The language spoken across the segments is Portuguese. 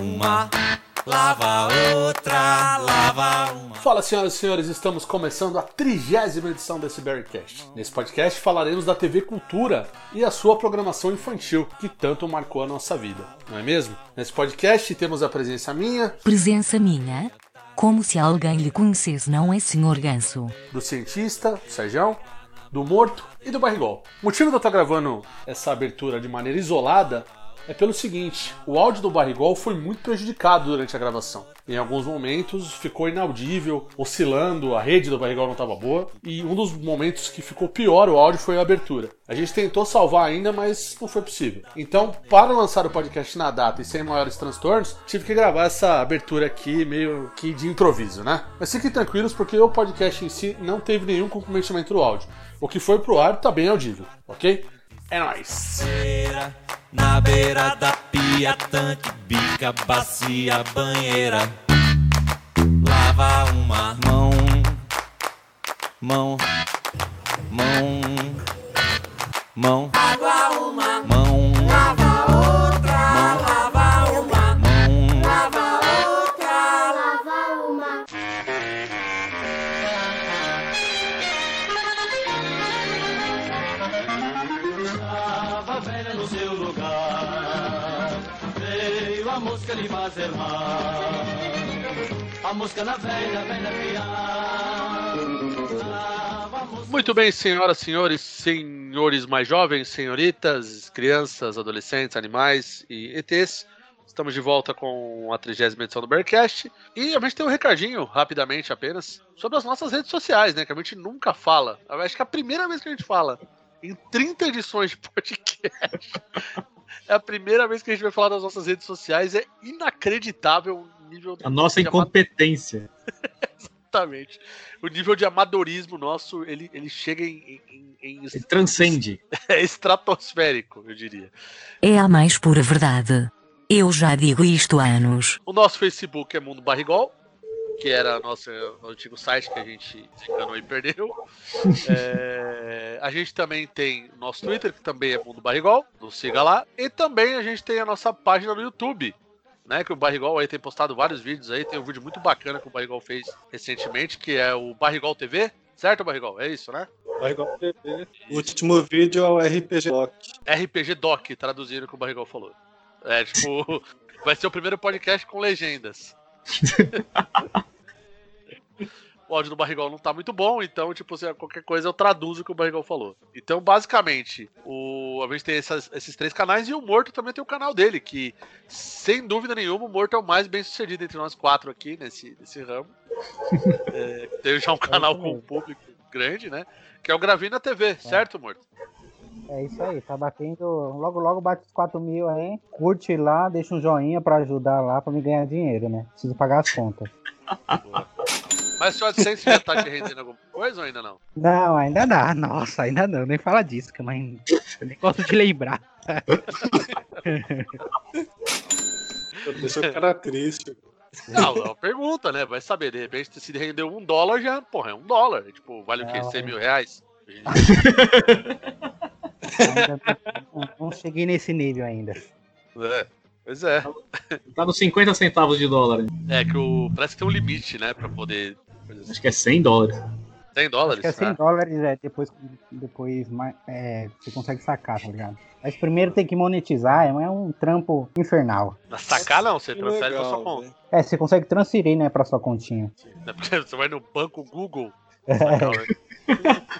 uma, lava outra, lava uma. Fala, senhoras e senhores, estamos começando a trigésima edição desse Berrycast. Nesse podcast falaremos da TV Cultura e a sua programação infantil, que tanto marcou a nossa vida, não é mesmo? Nesse podcast temos a presença minha, Presença minha? Como se alguém lhe conhecesse, não é, senhor Ganso? do cientista, do Serjão, do morto e do barrigol. O motivo de eu estar gravando essa abertura de maneira isolada é pelo seguinte: o áudio do barrigol foi muito prejudicado durante a gravação. Em alguns momentos ficou inaudível, oscilando, a rede do barrigol não estava boa. E um dos momentos que ficou pior o áudio foi a abertura. A gente tentou salvar ainda, mas não foi possível. Então, para lançar o podcast na data e sem maiores transtornos, tive que gravar essa abertura aqui meio que de improviso, né? Mas fiquem tranquilos porque o podcast em si não teve nenhum comprometimento do áudio. O que foi pro ar tá bem audível, ok? É nóis! Na beira da pia, tanque, bica, bacia, banheira. Lava uma mão, mão, mão, mão. Lava uma mão, A mosca na velha, velha Muito bem, senhoras, senhores, senhores mais jovens, senhoritas, crianças, adolescentes, animais e ETs. Estamos de volta com a trigésima edição do Bearcast. E a gente tem um recadinho, rapidamente apenas, sobre as nossas redes sociais, né? Que a gente nunca fala. Acho que é a primeira vez que a gente fala. Em 30 edições de podcast. É a primeira vez que a gente vai falar das nossas redes sociais. É inacreditável nível A nossa incompetência. Exatamente. O nível de amadorismo nosso, ele, ele chega em, em, em- Ele transcende. é estratosférico, eu diria. É a mais pura verdade. Eu já digo isto há anos. O nosso Facebook é Mundo Barrigol, que era nosso antigo site que a gente desencanou e perdeu. É, a gente também tem nosso Twitter, que também é Mundo Barrigol, nos siga lá. E também a gente tem a nossa página no YouTube. Né, que o Barrigol aí tem postado vários vídeos aí, tem um vídeo muito bacana que o Barrigol fez recentemente, que é o Barrigol TV, certo, Barrigol? É isso, né? Barrigol TV. O último vídeo é o RPG Doc. RPG Doc, traduzindo o que o Barrigol falou. É, tipo, vai ser o primeiro podcast com legendas. o áudio do Barrigol não tá muito bom, então, tipo, se qualquer coisa eu traduzo o que o Barrigol falou. Então, basicamente, o, a gente tem essas- esses três canais e o Morto também tem o canal dele, que, sem dúvida nenhuma, o Morto é o mais bem sucedido entre nós quatro aqui nesse, nesse ramo. É, tem já um canal com um público grande, né? Que é o Gravina TV, certo, Morto? É isso aí, tá batendo. Logo, logo bate os 4 mil aí. Curte lá, deixa um joinha pra ajudar lá pra me ganhar dinheiro, né? Preciso pagar as contas. Mas o AdSense já tá te rendendo alguma coisa ou ainda não? Não, ainda dá. Nossa, ainda não. Nem fala disso, que mãe. Eu nem gosto de lembrar. Deixa o cara triste. Não, é uma pergunta, né? Vai saber, de repente, se rendeu um dólar, já, porra, é um dólar. Tipo, vale o quê? Não, 100 é. mil reais? Não, não cheguei nesse nível ainda. É, pois é. Tá nos 50 centavos de dólar. É que o, parece que tem um limite, né? Pra poder. Coisa assim. Acho que é 100 dólares. 100 Acho dólares? que é 100 Ah, dólares, é, depois, depois é, você consegue sacar, tá ligado? Mas primeiro tem que monetizar, é é um trampo infernal. Na sacar não, você Que transfere pra sua legal, conta. É, você consegue transferir, né, pra sua continha. Porque você vai no banco Google. sacar, né?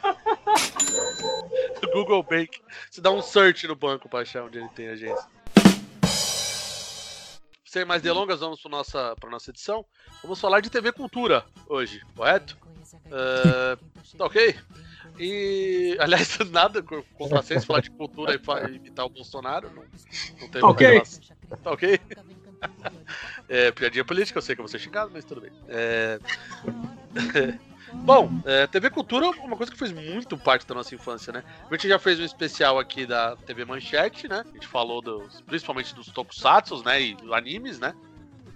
Google Bank. Você dá um search no banco pra achar onde ele tem agência. Sem mais delongas, vamos para nossa, pra nossa edição. Vamos falar de TV Cultura hoje, correto? É, tá ok? E, aliás, nada co- contra vocês falar de cultura e imitar o Bolsonaro. Não, não tem Ok. Tá ok? É, piadinha política, eu sei que eu vou ser xingado, mas tudo bem. É, Bom, é, TV Cultura é uma coisa que fez muito parte da nossa infância, né? A gente já fez um especial aqui da TV Manchete, né? A gente falou dos, principalmente dos tokusatsu, né? E animes, né?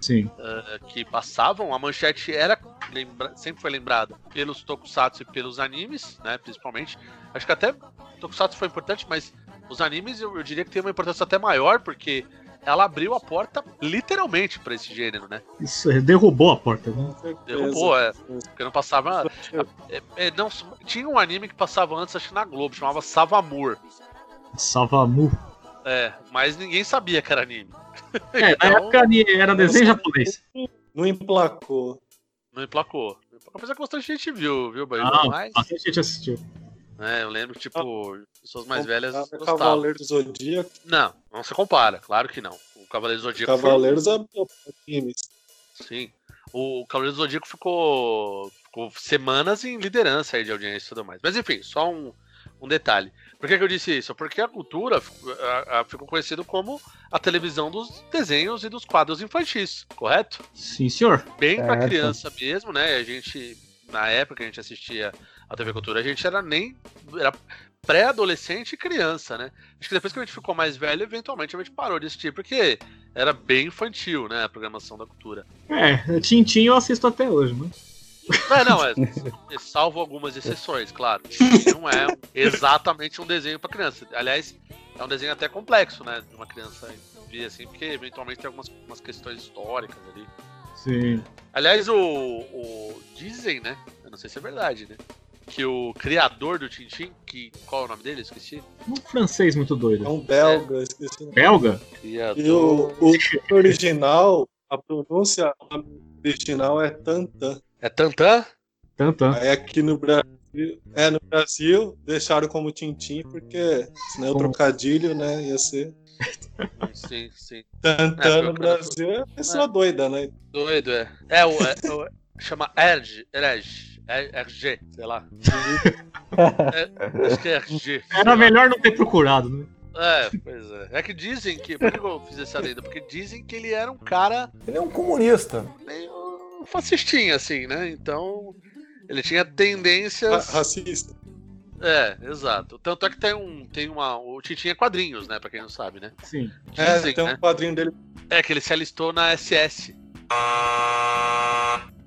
Sim. eh, que passavam, a manchete era lembra- sempre foi lembrada pelos tokusatsu e pelos animes, né, principalmente. Acho que até tokusatsu foi importante, mas os animes eu, eu diria que tem uma importância até maior, porque ela abriu a porta literalmente pra esse gênero, né? Isso, derrubou a porta. Né? Derrubou, é. Porque não passava. é, é, não, tinha um anime que passava antes, acho que na Globo, chamava Savamur. Savamu. É, mas ninguém sabia que era anime. É, na Então- época ali era desenho japonês. Não emplacou. Não emplacou. Apesar que bastante gente viu, viu, Bahia? Não, Mas, bastante gente assistiu. É, eu lembro que, tipo, pessoas mais velhas gostavam. Cavaleiro do Zodíaco. Não, não se compara, claro que não. O Cavaleiro do Zodíaco foi- Cavaleiros é animes. Sim. O Cavaleiro do Zodíaco ficou, ficou semanas em liderança aí de audiência e tudo mais. Mas enfim, só um, um detalhe. Por que, que eu disse isso? Porque a cultura ficou- a- a- ficou conhecido como a televisão dos desenhos e dos quadros infantis, correto? Sim, senhor. Bem pra Certo. criança mesmo, né? A gente, na época que a gente assistia a TV Cultura, a gente era nem. Era pré-adolescente e criança, né? Acho que depois que a gente ficou mais velho, eventualmente a gente parou de assistir, porque era bem infantil, né? A programação da cultura. É, Tintin eu assisto até hoje, mano. É, não, é, é salvo algumas exceções, claro. Não é exatamente um desenho pra criança. Aliás, é um desenho até complexo, né? De uma criança ver assim, porque eventualmente tem algumas umas questões históricas ali. Sim. Aliás, o, o- dizem, né? Eu não sei se é verdade, né? Que o criador do Tintin, que qual é o nome dele? Esqueci. Um francês muito É doido. um belga, esqueci. o nome. Belga? E Criador. o, o original, a pronúncia original é Tantan. É Tantan? Tantan. Aí aqui no Brasil, é no Brasil, deixaram como Tintim, porque senão o Como- trocadilho, né, ia ser Sim, sim. Tantan É, no Brasil é pessoa doida, né? Doido, é. É o. É, o- chama Erg. Erg. RG, sei lá. É, acho que é RG. Era lá. melhor não ter procurado, né? É, pois é. É que dizem que. Por que eu fiz essa lenda? Porque dizem que ele era um cara Ele é um comunista. meio fascistinho, assim, né? Então. Ele tinha Ra- tendências. Racista. É, exato. Tanto é que tem um. Tem uma. O Tintin é quadrinhos, né? Pra quem não sabe, né? Sim. É, Dizem, tem um né? quadrinho dele. É que ele se alistou na SS.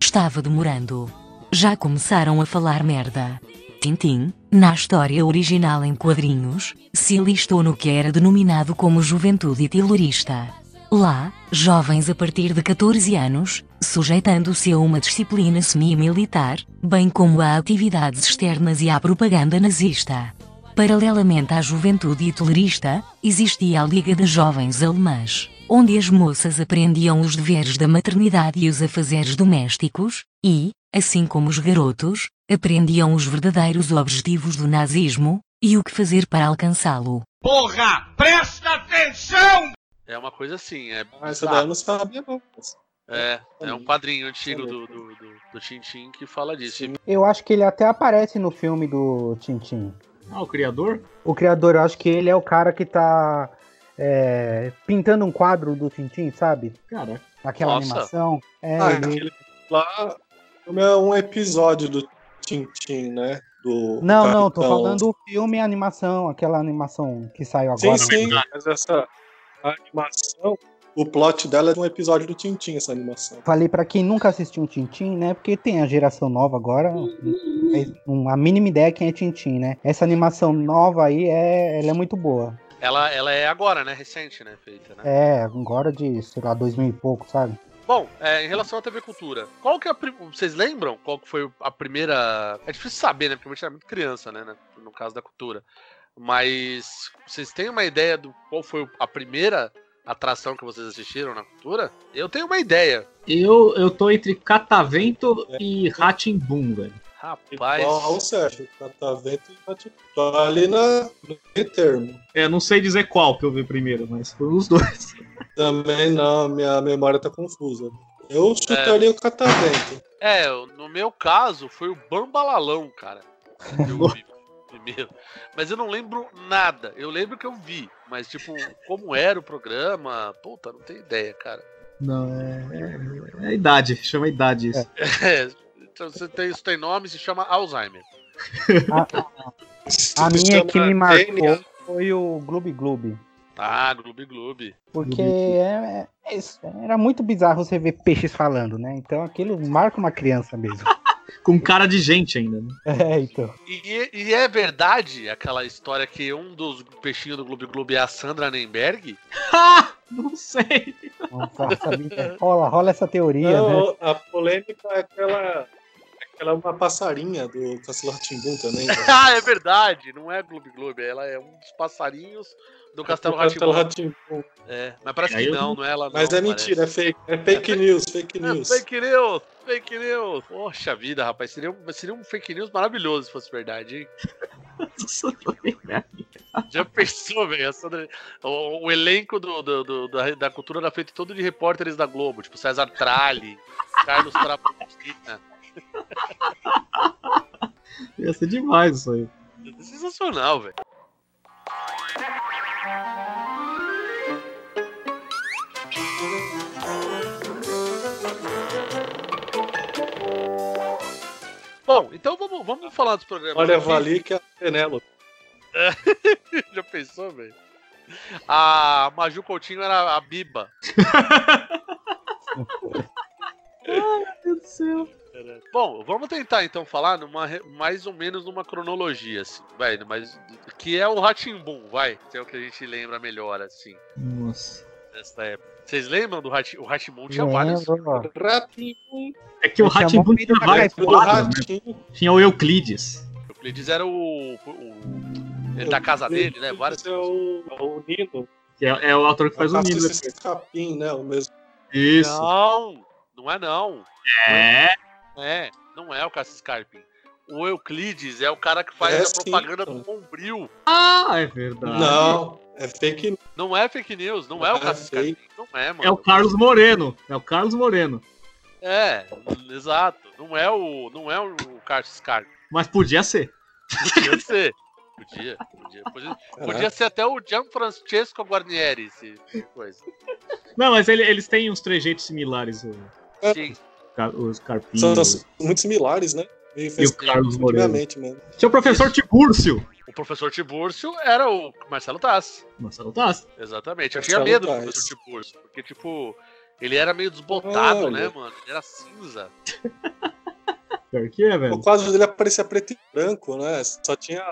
Estava demorando. Já começaram a falar merda. Tintim, na história original em quadrinhos, se alistou no que era denominado como Juventude Terrorista. Lá, jovens a partir de 14 anos, sujeitando-se a uma disciplina semi-militar, bem como a atividades externas e à propaganda nazista. Paralelamente à juventude hitlerista, existia a Liga de Jovens Alemãs, onde as moças aprendiam os deveres da maternidade e os afazeres domésticos, e, assim como os garotos, aprendiam os verdadeiros objetivos do nazismo, e o que fazer para alcançá-lo. É uma coisa assim, é. Ah, essa daí eu não sabia, não. É, é um quadrinho antigo do, do, do, do Tintin que fala disso. Eu acho que ele até aparece no filme do Tintin. Ah, o criador? O criador, eu acho que ele é o cara que tá é, pintando um quadro do Tintin, sabe? Caraca. Aquela Nossa. animação. É, Ah, ele- aquele lá é um episódio do Tintin, né? Do Não, não, tô Capitão- falando do filme e animação, aquela animação que saiu Sim, agora. sim, mas essa animação, o plot dela é de um episódio do Tintin, essa animação. Falei pra quem nunca assistiu um Tintin, né? Porque tem a geração nova agora, tem uma mínima ideia quem é Tintin, né? Essa animação nova aí é, ela é muito boa. ela, ela é agora, né? Recente, né? Feita, né? É, agora de, sei lá, 2000 e pouco, sabe? Bom, é, em relação à TV Cultura, qual que é a. Vocês lembram qual que foi a primeira. É difícil saber, né? Porque a gente era muito criança, né? no- No caso da cultura. Mas vocês têm uma ideia do qual foi a primeira atração que vocês assistiram na cultura? Eu tenho uma ideia. Eu, eu tô entre Catavento e Ratimbum, velho. Rapaz. Igual ao Sérgio, Catavento e Catavento. Tô ali na, no meio termo. É, não sei dizer qual que eu vi primeiro, mas foi os dois. Também não, minha memória tá confusa. Eu chutaria o Catavento. É, no meu caso, foi o Bambalalão, cara. Eu vi primeiro. Mas eu não lembro nada. Eu lembro que eu vi. Mas, tipo, como era o programa. Puta, não tenho ideia, cara. Não, é, é, é a idade, chama idade isso. É, tem, isso tem nome, se chama Alzheimer. A minha que me marcou DNA. foi o Gloob Gloob. Ah, Gloob Gloob. Porque é- é isso, era muito bizarro você ver peixes falando, né? Então aquilo marca uma criança mesmo. Com cara de gente ainda, né? É, então. E, e é verdade aquela história que um dos peixinhos do Gloob Gloob é a Sandra Nemberg? Ah, não sei. A mínima- Rola, rola essa teoria, né? Não, a polêmica é aquela. Aquela uma passarinha do Castelo Ratimbum também. velho. ah, é verdade. Não é Gloob Gloob, ela é um dos passarinhos do Castelo. Rá-Tim-Bum. É, mas parece que eu não, não- é ela não. Mas é parece. mentira, é fake. É fake news, fake É news. fake news, fake news. Poxa vida, rapaz, seria um, seria um fake news maravilhoso se fosse verdade, hein? Já pensou, velho? Sandra- O, o elenco do, do- do- da, da cultura era feito todo de repórteres da Globo, tipo César Tralli, Carlos Trapontina. Ia ser demais isso aí. Sensacional, velho. Bom, então vamos, vamos falar dos programas. Olha. Vali que é a Penélope. Já pensou, velho? A Maju Coutinho era a Biba. Meu Deus do céu. Bom, vamos tentar então falar numa, mais ou menos numa cronologia, assim, vai, mas que é o Ratimbum, vai, que é o que a gente lembra melhor, assim, Nossa. nessa época. Vocês lembram do Ratimbum? O Ratimbum tinha vários. Ratinho. É que o Ratimbun o tinha vários né? Tinha o Euclides. O Euclides era o. o- ele da casa dele, né? Várias Esse é o, é o Nino. É, é o autor que faz o Caça Nilo. esse capim, né? O mesmo. Isso. Não, não é não. É. É, não é o Cassis Carpin. O Euclides é o cara que faz É a sim, propaganda então. do Bombril. Ah, é verdade. Não, é fake news. Não é fake news, não é o É Cassis fake. Carpin. Não é, mano. É o Carlos Moreno. É o Carlos Moreno. É, exato. Não é o, não é o Cassis Carpin. Mas podia ser. Podia ser. Podia, podia. Podia, podia ser até o Gianfrancesco Guarnieri, esse coisa. Não, mas ele- eles têm uns trejeitos similares, o-. Sim. Os carpinhos. São, são muito similares, né? E o Carlos. Tinha o professor Tibúrcio. O professor Tibúrcio era o Marcelo Tassi. Marcelo Tassi. Exatamente. Eu Marcelo tinha medo do professor Tibúrcio. Porque, tipo, ele era meio desbotado, Olha. né, mano? Ele era cinza. Pior que é, O velho. quadro dele aparecia preto e branco, né? Só tinha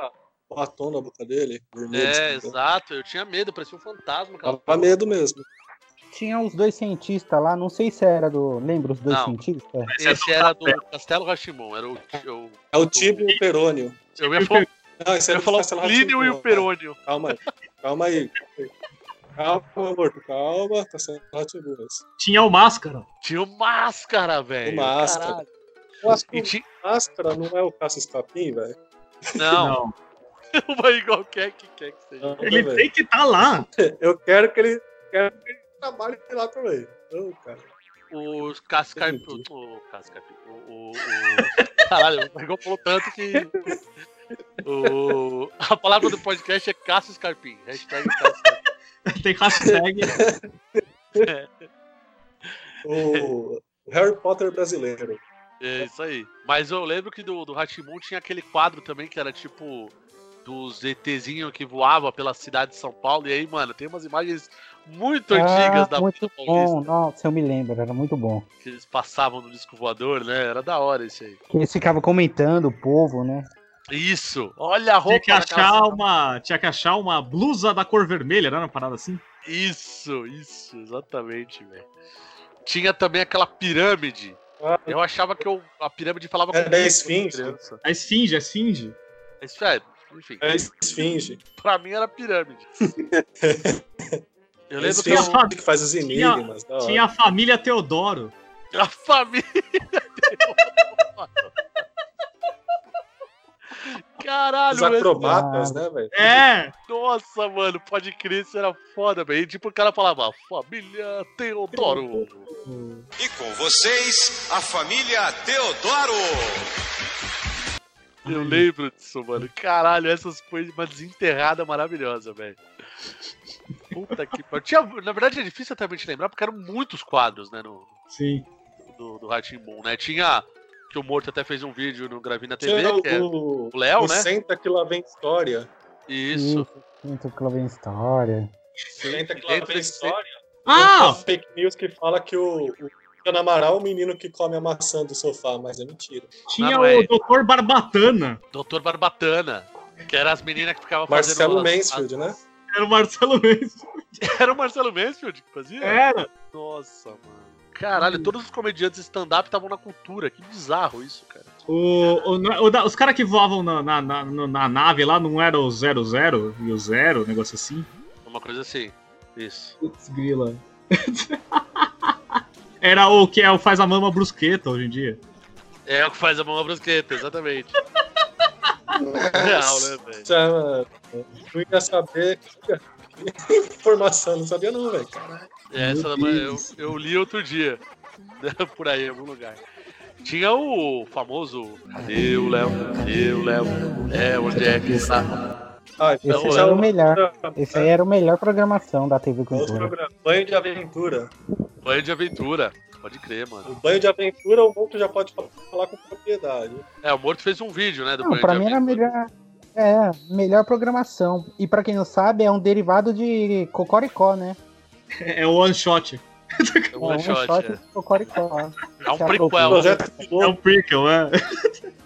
batom na boca dele. Vermelho, É, assim, exato. Eu tinha medo, parecia um fantasma. porra. medo mesmo. Tinha os dois cientistas lá, não sei se era do. Lembra os dois Não. cientistas? Esse era do Castelo Rashimon. Era o. o É o Tibio e o Perônio. eu ia falar, Não, esse eu era ia falar o Plínio e o Perônio. Calma aí. Calma aí. Calma, morto. Calma. Tá sendo Rá-Tim-Bum esse. Tinha o Máscara. Tinha o Máscara, velho. O Máscara. Caralho. Eu acho que o ti- Máscara não é o Caça Escapim, velho. Não, uma igual quer que quer que seja. Não, Ele velho. tem que estar lá. Eu quero que ele, quero que ele trabalhe lá também. Cara. O Cascar. O Cascar. O, o, o... Caralho, o Igor falou tanto que. O... A palavra do podcast é Cássio Scarpim. Hashtag Cássio Scarpim. Tem hashtag. O o Harry Potter brasileiro. É isso aí. Mas eu lembro que do, do Hatimun tinha aquele quadro também que era tipo. Dos ETzinhos que voava pela cidade de São Paulo. E aí, mano, tem umas imagens muito antigas da Ah, muito Paulista bom, nossa, eu me lembro, era muito bom. que eles passavam no disco voador, né? Era da hora isso aí. Que eles ficavam comentando, o povo, né? Isso! Olha a roupa Tinha que achar uma. Tinha que achar uma blusa da cor vermelha, não era uma parada assim? Isso, isso, exatamente, velho. Tinha também aquela pirâmide. Ah, Eu achava que eu- a pirâmide falava É comigo da Esfinge. criança. A esfinge, a esfinge. Isso é, enfim, É esfinge. pra mim era pirâmide. Eu É lembro que esfinge eu, que faz os enigmas. hora. Tinha a família Teodoro. a família. Caralho, Os acrobatas, né, velho? É! Nossa, mano, pode crer, isso era foda, velho. E, Tipo, o cara falava, família Teodoro. E com vocês, a família Teodoro. Eu lembro disso, mano. Caralho, essas coisas, uma desenterrada maravilhosa, velho. Puta que pariu. Tinha, na verdade é difícil até a gente lembrar, porque eram muitos quadros, né, no, Sim. do, do Ratimbun, né? Tinha, que o Morto até fez um vídeo no Gravina TV, Tinha que é o, o Léo, o né? Senta que lá vem história. Isso. Muito que lá vem história. Senta que lá vem história. Ah! Tem fake news que fala que o, o Ana Amaral, o menino que come a maçã do sofá, mas é mentira. Tinha Não, o é. Dr. Barbatana. Doutor Barbatana. Que era as meninas que ficavam Marcelo fazendo. as- Mansfield, né? Era o Marcelo Mendes. Era o Marcelo Mansfield que fazia? Era. Nossa, mano. Caralho, todos os comediantes stand-up estavam na cultura. Que bizarro isso, cara. O, o- é- o os caras que voavam na, na, na, na nave lá não era o 00 e o 0, um negócio assim? Uma coisa assim. Isso. Putz, grila. Era o que é o faz a mama brusqueta hoje em dia. É o que faz a mão à brusqueta, exatamente. Real, né, velho? Não ia saber. Que informação, não sabia não, velho. Caralho. É, Essa eu, eu li outro dia. Por aí, em algum lugar. Tinha o famoso. Cadê o Léo? Cadê o Léo? É, onde é que está? Ah, Esse então aí já era o melhor. Esse aí era o melhor programação da TV Cultura. Banho de aventura. Banho de aventura. Pode crer, mano. O banho de aventura, o outro já pode falar com propriedade. É, o Morto fez um vídeo, né? Do Não, banho pra de mim era melhor. É, melhor programação. E pra quem não sabe, é um derivado de Cocoricó, né? É o one shot. É um one shot, é. de Cocoricó. É um prequel. apropria. Projeto É um prequel, é.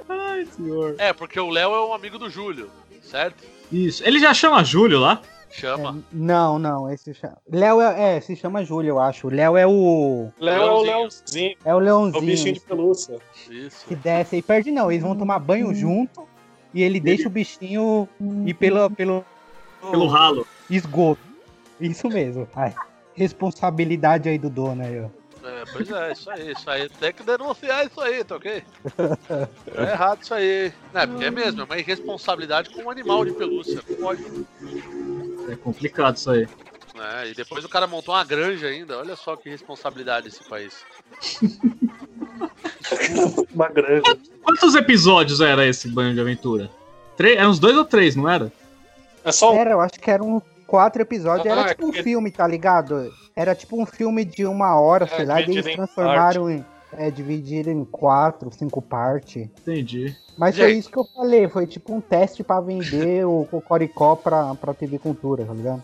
Ai, senhor. É, porque o Léo é um amigo do Júlio, certo? Isso. Ele já chama Júlio lá? Chama. É, não, não, esse chama. Léo é, é, se chama Júlio, eu acho. Léo é o. Léo é o Leãozinho. Leãozinho. É o É o leãozinho bichinho de pelúcia. Isso. que desce e perde, não. Eles vão tomar banho junto e ele deixa o bichinho ir pelo, pelo, Pelo ralo. esgoto. Isso mesmo. Ai, responsabilidade aí do dono aí, ó. É, pois é, isso aí, isso aí. Tem que denunciar isso aí, tá ok? É errado isso aí. É, porque é mesmo, é uma irresponsabilidade com um animal de pelúcia. Não pode. É complicado isso aí. né? E depois o cara montou uma granja ainda. Olha só que responsabilidade esse país. Uma granja. Quantos episódios era esse banho de aventura? Três, eram uns dois ou três, não era? É só um. Era, eu acho que eram quatro episódios. Era Ah, tipo um que- filme, tá ligado? Era tipo um filme de uma hora, É, sei lá, e eles transformaram em. É, dividiram em quatro, cinco partes. Entendi. Mas foi Gente. isso que eu falei, foi tipo um teste pra vender o Cocoricó pra, pra TV Cultura, tá ligado?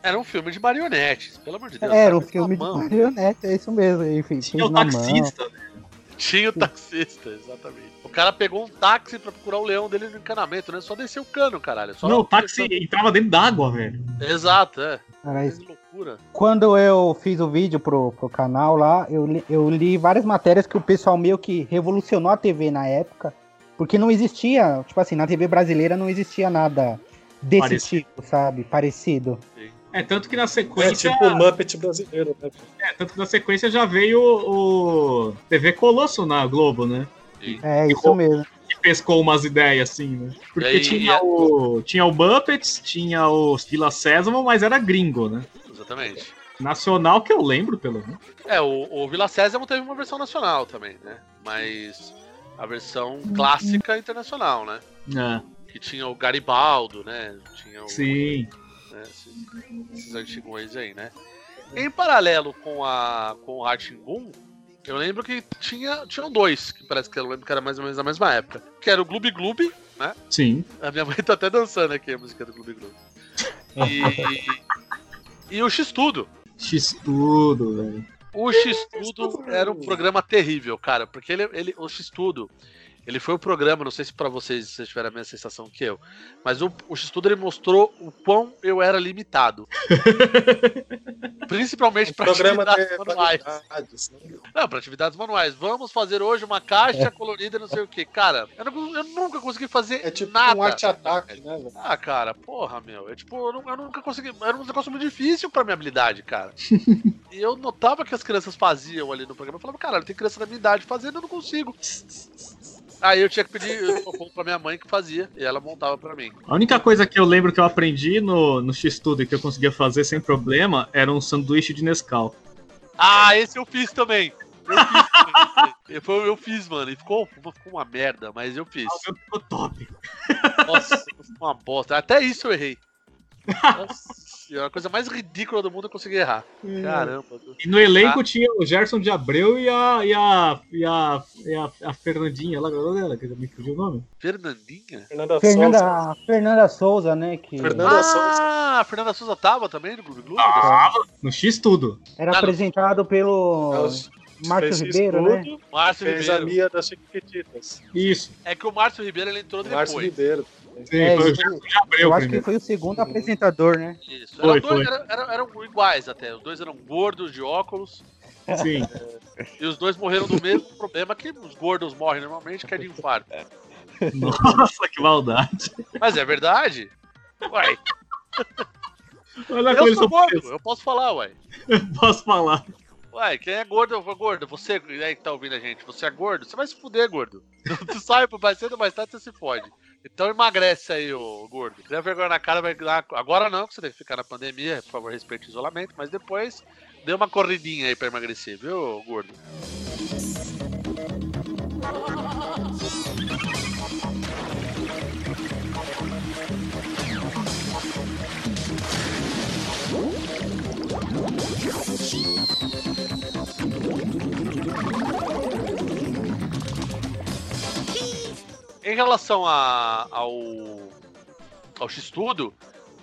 Era um filme de marionetes, pelo amor de Deus. Era um filme de Na mão. marionete, é isso mesmo. Enfim, Tinha fez o na mão. Tinha o taxista, exatamente. O cara pegou um táxi pra procurar o leão dele no encanamento, né? Só desceu o cano, caralho. Só Não, o táxi entrava dentro d'água, velho. Exato, é. Era isso. Que loucura. Quando eu fiz o vídeo pro, pro canal lá, eu li, eu li várias matérias que o pessoal meio que revolucionou a TV na época. Porque não existia, tipo assim, na TV brasileira não existia nada desse Parecido. tipo, sabe? Parecido. É, tanto que na É sequência. tipo o Muppet brasileiro, né? é, tanto que na sequência já veio o, o TV Colosso na Globo, né? É isso mesmo. Que pescou umas ideias assim, né? Porque aí, tinha, é- o, tinha o Muppets, tinha o Vila Sésamo, mas era gringo, né? Exatamente. Nacional que eu lembro, pelo menos. É, o, o Vila Sésamo teve uma versão nacional também, né? Mas a versão clássica internacional, né? É, Que tinha o Garibaldo, né? Tinha o, sim. Né, esses, esses antigões aí, né? Em paralelo com a com o Ratimbun, eu lembro que tinha tinham dois, que parece que eu lembro que era mais ou menos da mesma época. Que era o Gloob Gloob, né? Sim. A minha mãe tá até dançando aqui a música do Gloob Gloob. E, e o X-Tudo. X tudo, velho. O X-Tudo era um programa terrível, cara, porque ele, ele, o X-Tudo, ele foi um programa, não sei se pra vocês, vocês tiveram a mesma sensação que eu, mas o, o X-Tudo ele mostrou o quão eu era limitado. Principalmente pra Programa atividades de manuais. né? Não, pra atividades manuais. Vamos fazer hoje uma caixa colorida, não sei o que. Cara, eu, não- eu nunca consegui fazer É tipo nada. um arte-ataque, né, velho? Ah, cara, porra, meu. Eu, tipo, eu, nu- eu nunca consegui. Era um negócio muito difícil pra minha habilidade, cara. e eu notava que as crianças faziam ali no programa. Eu falava, caralho, tem criança da minha idade fazendo, eu não consigo. Aí eu tinha que pedir socorro pra minha mãe que fazia. E ela montava pra mim. A única coisa que eu lembro que eu aprendi no, no X-Tudo e que eu conseguia fazer sem problema era um sanduíche de Nescau. Ah, esse eu fiz também. Eu fiz também. Eu, eu fiz, mano. E ficou, ficou uma merda, mas eu fiz. Ah, Ficou top. Nossa, ficou uma bosta. Até isso eu errei. Nossa a coisa mais ridícula do mundo eu consegui errar. Caramba. E no elenco tinha o Gerson de Abreu e a, e a, e a, e a, a Fernandinha lá, qual dela, que me fugiu o nome. Fernandinha? Fernanda, Souza. Fernanda, Fernanda Souza, né? Que Fernanda Souza. Ah, a Fernanda Souza tava também no Gloob Gloob? No X-Tudo. era Ah, não. apresentado pelo É os- Márcio Ribeiro, né? estudo, Márcio Fez a Ribeiro. Mia das Chiquititas. Isso. É que o Márcio Ribeiro ele entrou depois. Márcio Ribeiro. Sim, É, foi Abreu Eu acho que foi o segundo apresentador, né? Isso. Foi, Era dois- foi. era- era- eram iguais até. Os dois eram gordos de óculos. Sim. E os dois morreram do mesmo problema que os gordos morrem normalmente, que é de infarto. Nossa, que maldade. Mas é verdade. Ué, Olha eu sou gordo, eu posso falar, ué. Posso falar. Ué, quem é gordo, eu gordo. Você aí que tá ouvindo a gente, você é gordo? Você vai se fuder, gordo. Tu sai, mais cedo ou mais tarde você se fode. Então emagrece aí, ô gordo. Der vergonha na cara, vai dar. Agora não, que você tem que ficar na pandemia, por favor, respeite o isolamento, mas depois dê uma corridinha aí pra emagrecer, viu, gordo? Em relação a- ao, ao X-Tudo,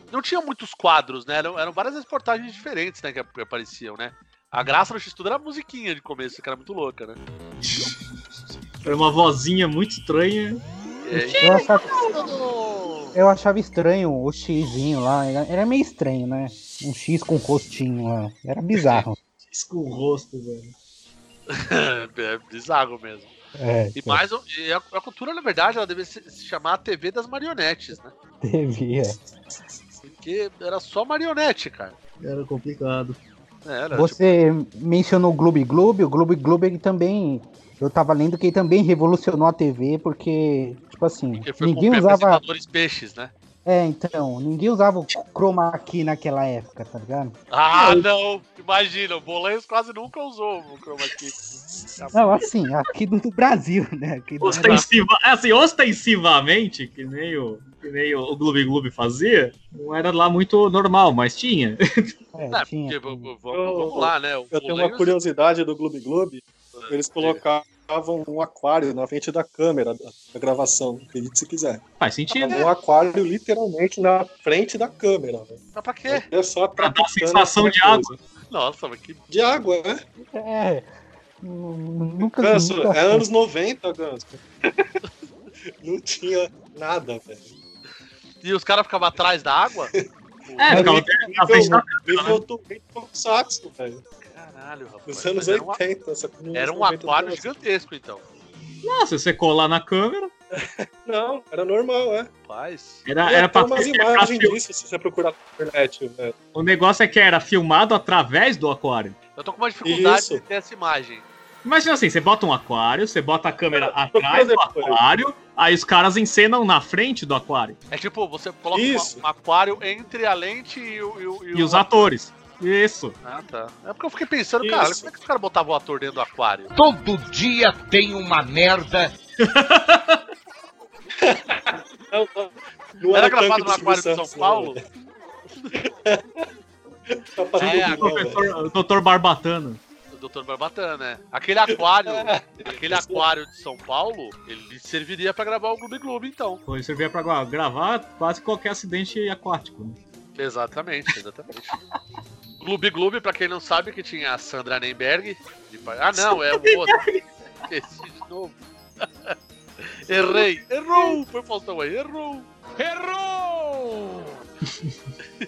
não tinha muitos quadros, né? Eram, eram várias reportagens diferentes, né, que, ap- que apareciam, né? A graça do X-Tudo era a musiquinha de começo, que era muito louca, né? Era uma vozinha muito estranha. É, Eu achava, eu achava estranho o xizinho lá. Era, meio estranho, né? Um X com rostinho lá. Era bizarro. Isso com o rosto, velho. é bizarro mesmo. É, E mais, e a, a cultura, na verdade, ela deve se, se chamar a TV das marionetes, né? devia. Porque era só marionete, cara. Era complicado. É, Era, Você mencionou o Gloob Gloob, o Gloob Gloob ele também. Eu tava lendo que ele também revolucionou a TV, porque, tipo assim, tipo, foi ninguém usava. peixes, né? É, então, ninguém usava o chroma key naquela época, tá ligado? Ah, não! Imagina, o Bolanhos quase nunca usou o chroma key. Não, assim, aqui do, Brasil, né? Aqui do Ostensiva, assim, ostensivamente, que nem o, que nem o Gloob Gloob fazia, não era lá muito normal, mas tinha. É, É, tinha. porque, vamos, vamos lá, né? O Eu tenho uma Bolanhos- curiosidade do Gloob Gloob. Eles colocavam um aquário na frente da câmera da, gravação, acredite se quiser. Faz sentido. Um aquário literalmente na frente da câmera. velho. Mas pra quê? É só Pra dar sensação de alguma água. coisa. Nossa, mas que. De água, né? É. nu- Nunca. Ganso, nunca é anos 90, Ganso. Não tinha nada, velho. E os caras ficavam atrás da água? É, ficava na frente da Nível do Saxo, velho. Caralho, rapaz. Nos anos Mas era um, 80. só que era um 90 aquário não. gigantesco, então. Nossa, se você colar na câmera, Não, era normal, é. Rapaz. era, era pra, umas pra imagens fil- disso se você procurar na internet, velho. O negócio é que era filmado através do aquário. Eu tô com uma dificuldade Isso. de ter essa imagem. Imagina assim, você bota um aquário, você bota a câmera atrás do aquário, aí os caras encenam na frente do aquário. É tipo, você coloca Isso. um aquário entre a lente e o. E, o- E os atores. Isso. Ah, tá. É porque eu fiquei pensando, cara, como é que os caras botavam o ator dentro do aquário? Todo dia tem uma merda. Não, não. Não Era gravado no aquário de São Paulo? Tá passando É, é, O doutor Barbatana. O Dr. Barbatana, né? Aquele aquário, aquele aquário de São Paulo, ele serviria pra gravar o Gloob Gloob, então. Foi servir pra gra- gravar quase qualquer acidente aquático. Né? Exatamente, exatamente. Gloob Gloob, pra quem não sabe, que tinha a Sandra Nemberg. de Ah, não, é o outro. Esse de novo. Errei. Errou! Foi Faustão aí, errou! Errou!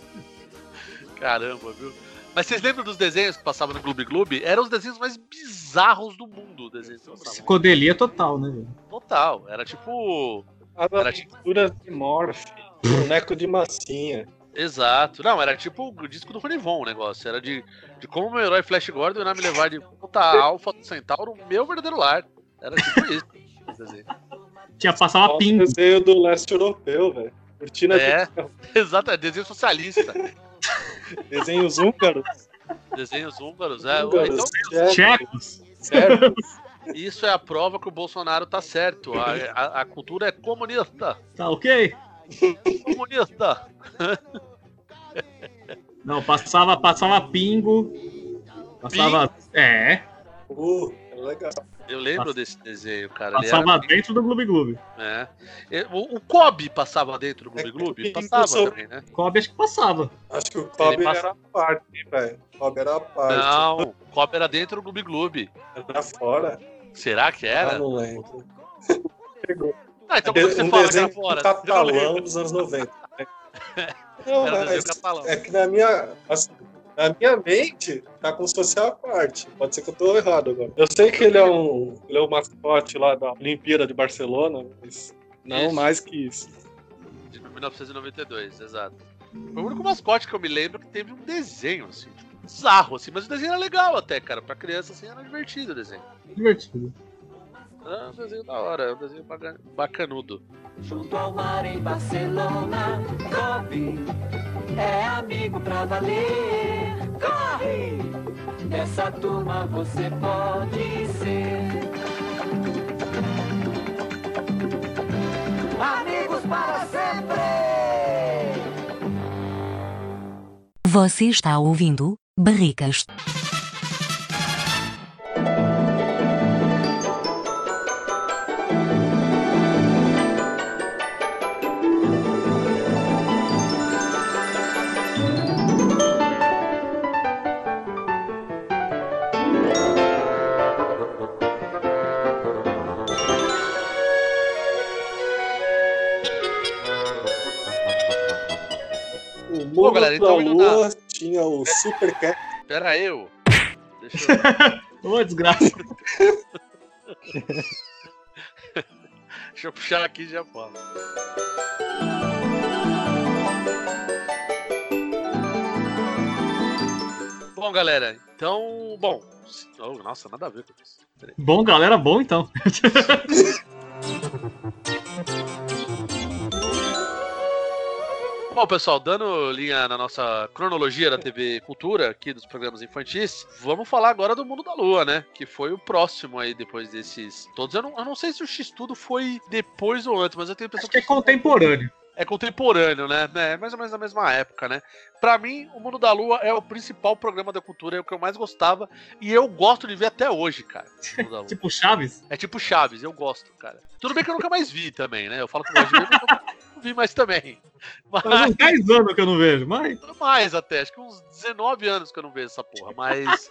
Caramba, viu? Mas vocês lembram dos desenhos que passavam no Gloob Gloob? Eram os desenhos mais bizarros do mundo, desenhos. Psicodelia total, né? velho? Total. Era tipo. Era tipo. de Morph, boneco de massinha. Exato. Não, era tipo o disco do Ronivon o negócio. Era de, de como meu herói Flash Gordon irá me levar de puta alfa do Centauro no meu verdadeiro lar. Era tipo isso. Tinha passava Olha o pingo. desenho do leste europeu, velho. Cortina É. Exato, é desenho socialista. desenhos húngaros. Desenhos húngaros, é. húngaros, Então, Tchecos. isso é a prova que o Bolsonaro tá certo. A, a, a cultura é comunista. Tá ok? Comunista. Não, passava, passava pingo. Passava. É. Uh, eu legal. Eu lembro Passa- desse desenho, cara. Passava era- dentro do Gloob Gloob. É. O, o Kobe passava dentro do Gloob Gloob? É, Passava sou- também, né? Kobe acho que passava. Acho que o Kobe passa- era a parte, hein, velho. O Kobe era a parte. Não, o Kobe era dentro do Gloob Gloob. Era fora. Será que era? não lembro. Pegou. Ah, então por que você um fala que era desenho fora? catalão dos anos 90. Não, Era mas catalão. é que na minha, assim, na minha mente tá como se fosse a parte. Pode ser que eu tô errado agora. Eu sei que ele é um, ele é o mascote lá da Olimpíada de Barcelona, mas não Isso. mais que isso. De 1992, exato. Foi o único mascote que eu me lembro que teve um desenho, assim, tipo, bizarro, assim, mas o desenho era legal até, cara. Pra criança, assim, era divertido o desenho. Divertido. Era um desenho da hora, é um desenho bacanudo. Junto ao mar em Barcelona, Kobe é amigo pra valer. Corre! Nessa turma você pode ser. Amigos para sempre! Você está ouvindo Barricas. Galera, então Lua tinha o Super Cat. Pera eu. Deixa eu, Ô, desgraça. deixa eu puxar aqui e já falo. Bom, galera, então. Bom. oh, nossa, nada a ver com isso. Bom, galera, bom então. Bom, pessoal, dando linha na nossa cronologia da TV Cultura, aqui dos programas infantis, vamos falar agora do Mundo da Lua, né? Que foi o próximo aí, depois desses todos. Eu não, eu não sei se o X-Tudo foi depois ou antes, mas eu tenho a impressão Acho que é contemporâneo. é contemporâneo, né? É mais ou menos na mesma época, né? Pra mim, o Mundo da Lua é o principal programa da cultura, é o que eu mais gostava e eu gosto de ver até hoje, cara. Tipo Chaves. É tipo Chaves, eu gosto, cara. Tudo bem que eu nunca mais vi também, né? Eu falo que eu gosto de ver, vi mais também. Faz Mas uns 10 anos que eu não vejo, mas. mais até, acho que uns 19 anos que eu não vejo essa porra, mas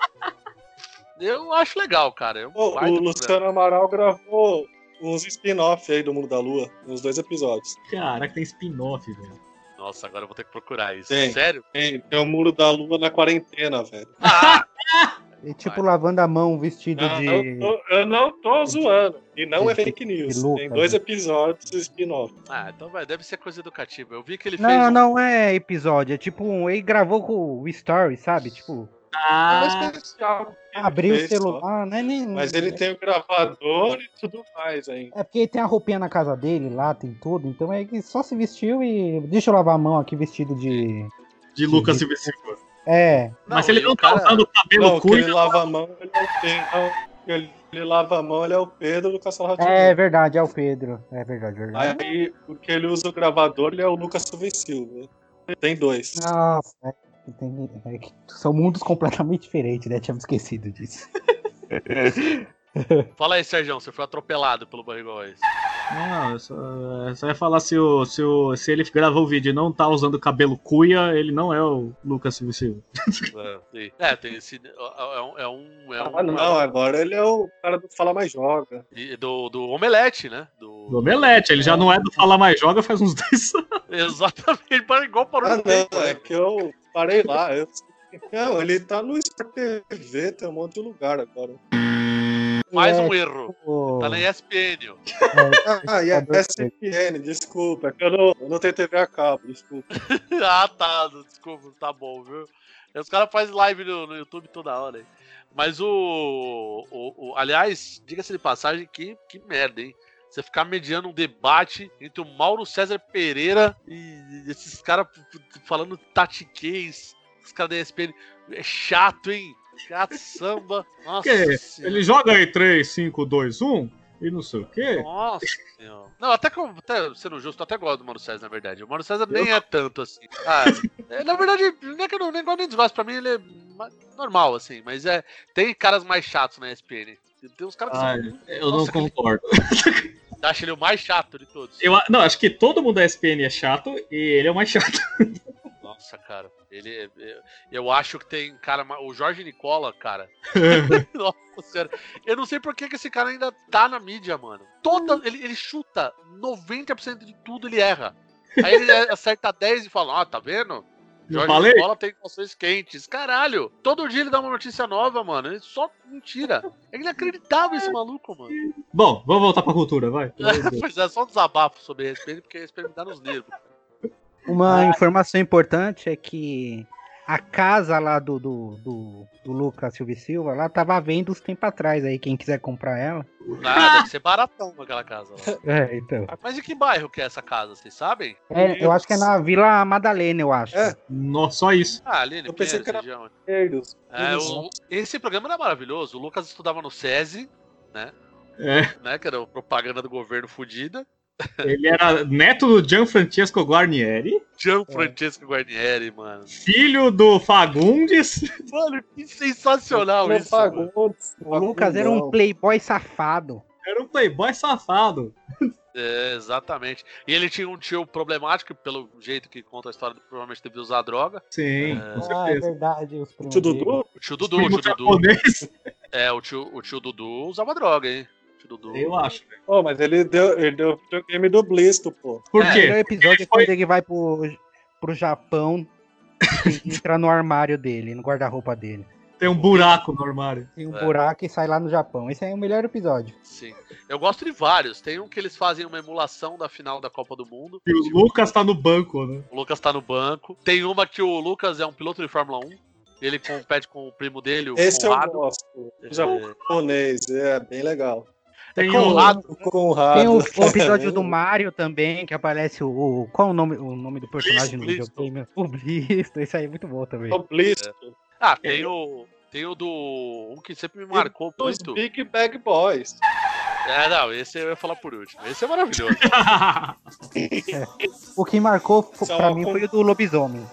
eu acho legal, cara. Eu Ô, o. Luciano Amaral gravou uns spin-off aí do Mundo da Lua, uns dois episódios. Caraca, tem spin-off, velho. Nossa, agora eu vou ter que procurar isso. Tem. Sério? Tem, tem o Mundo da Lua na quarentena, velho. Ah, E tipo lavando a mão vestido Não, de. eu, tô, eu não tô zoando. E não é fake news. louca, Tem dois né? episódios spin-off. ah, então vai, deve ser coisa educativa. Eu vi que ele fez. Não, um- não é episódio, é tipo um. Ele gravou com o Story, sabe? Tipo, Ah, abriu o celular, né? Nem, Mas ele tem o gravador e tudo mais ainda. É porque ele tem a roupinha na casa dele lá, tem tudo. Então é que só se vestiu e. Deixa eu lavar a mão aqui vestido de. de Lucas Silva. É. Mas se ele não tá cara- usando o cabelo Não, que cuida. ele lava a mão, ele é o Pedro. Ele, ele lava a mão, ele é o Pedro do Castelo. É verdade, é o Pedro. É verdade, verdade. Aí, porque ele usa o gravador, ele é o Lucas Silva Silva. Tem dois. Nossa, é, tem- é que são mundos completamente diferentes, né? Tínhamos esquecido disso. Fala aí, Sérgio, você foi atropelado pelo Barrigol aí. Não, eu só, eu só ia falar se, o, se, o, se ele gravou o vídeo e não tá usando cabelo cuia, ele não é o Lucas Silva Silva. É. É, tem esse. É um. É um, é um Ah, não, agora ele é o cara do Fala Mais Joga. e do, do Omelete, né? Do... Do Omelete, ele já não é do Fala Mais Joga faz uns 10 anos. Exatamente, Barrigol parou Ah, no tempo. não, é né? que eu parei lá. Eu... Não, ele tá no Sport TV, tem um monte de lugar agora. Mais É, um erro. tipo, Tá na ESPN, ó. Ah, e a SPN, desculpa, é eu não, eu não tenho TV a cabo, desculpa. ah, tá. Desculpa, tá bom, viu? Os caras fazem live no, no YouTube toda hora, hein? Mas o. o, o- aliás, diga-se de passagem, que, que merda, hein? Você ficar mediando um debate entre o Mauro César Pereira e esses caras falando tatiquês, os caras da ESPN. É chato, hein? Chato samba. Nossa. Senhora. ele joga aí 3, 5, 2, 1, e não sei o quê. Nossa, meu. Não, até que eu, até sendo justo, eu até gosto do Mauro César, na verdade. O Mauro César nem é tanto assim. Ah, é, na verdade, não é que eu não, nem gosto nem desgosto. Pra mim, ele é ma- normal, assim. Mas é. Tem caras mais chatos na ESPN. Tem uns caras que Ah, são. eu não Nossa, concordo. Acho ele o mais chato de todos. Eu, não, acho que todo mundo da SPN é chato e ele é o mais chato. Nossa, cara. Ele é- é- eu acho que tem cara. O Jorge Nicola, cara. Nossa senhora. Eu não sei por que, que esse cara ainda tá na mídia, mano. Toda, ele, ele chuta 90% de tudo, ele erra. Aí ele acerta 10 e fala: Ó, tá vendo? Jorge falei? Nicola tem emoções quentes. Caralho, todo dia ele dá uma notícia nova, mano. Ele só mentira. É inacreditável esse maluco, mano. Bom, vamos voltar pra cultura, vai. pois é, só um desabafo sobre ESPN, porque ESPN me dá nos nervos. Uma informação importante é que a casa lá do, do, do, do Lucas Silva Silva lá tava à venda uns tempo atrás aí, quem quiser comprar ela. Ah, deve ser baratão aquela casa lá. É, então. Mas em que bairro que é essa casa, vocês sabem? É, eu acho que é na Vila Madalena, eu acho. É. Nossa, só isso. Ah, ali no Eu pensei Pinheiros, que era- região. É, o- esse programa era maravilhoso. O Lucas estudava no SESI, né? É, né? Que era o propaganda do governo fudida. Ele era neto do Gianfrancesco Guarnieri, Gianfrancesco Guarnieri, mano. filho do Fagundes. Mano, que sensacional isso. pagou. O Lucas era um playboy safado. Era um playboy safado. É, exatamente. E ele tinha um tio problemático, pelo jeito que conta a história, provavelmente devia usar droga. Sim, É. com Ah, é certeza. verdade. Os primos Tio. Dudu? O tio Dudu, o tio Dudu. É, o tio, o tio Dudu usava droga, hein? O Dudu. eu acho. Oh, mas ele deu, ele deu videogame do Blisto, pô. Por O melhor quê? episódio é quando ele vai pro, pro Japão e entra no armário dele, no guarda-roupa dele. Tem um buraco no armário. Tem um É. buraco e sai lá no Japão. Esse é o melhor episódio. Sim. Eu gosto de vários. Tem um que eles fazem uma emulação da final da Copa do Mundo. E o Lucas tá no banco, né? O Lucas tá no banco. Tem uma que o Lucas é um piloto de Fórmula 1. Ele compete com o primo dele, o Esse eu Conrado. gosto. O É, japonês, é bem legal. Tem com o, o Rado. O Conrado. Tem o, o episódio do Mario também, que aparece o. qual o nome, o nome do personagem no Blisto. videogame? O Blisto, esse aí é muito bom também. O Blisto. Ah, tem o. Tem o do. Um que sempre me marcou Dos muito. Big Bag Boys. É, não, esse eu ia falar por último. Esse é maravilhoso. O que marcou Só pra mim com- foi o do lobisomem.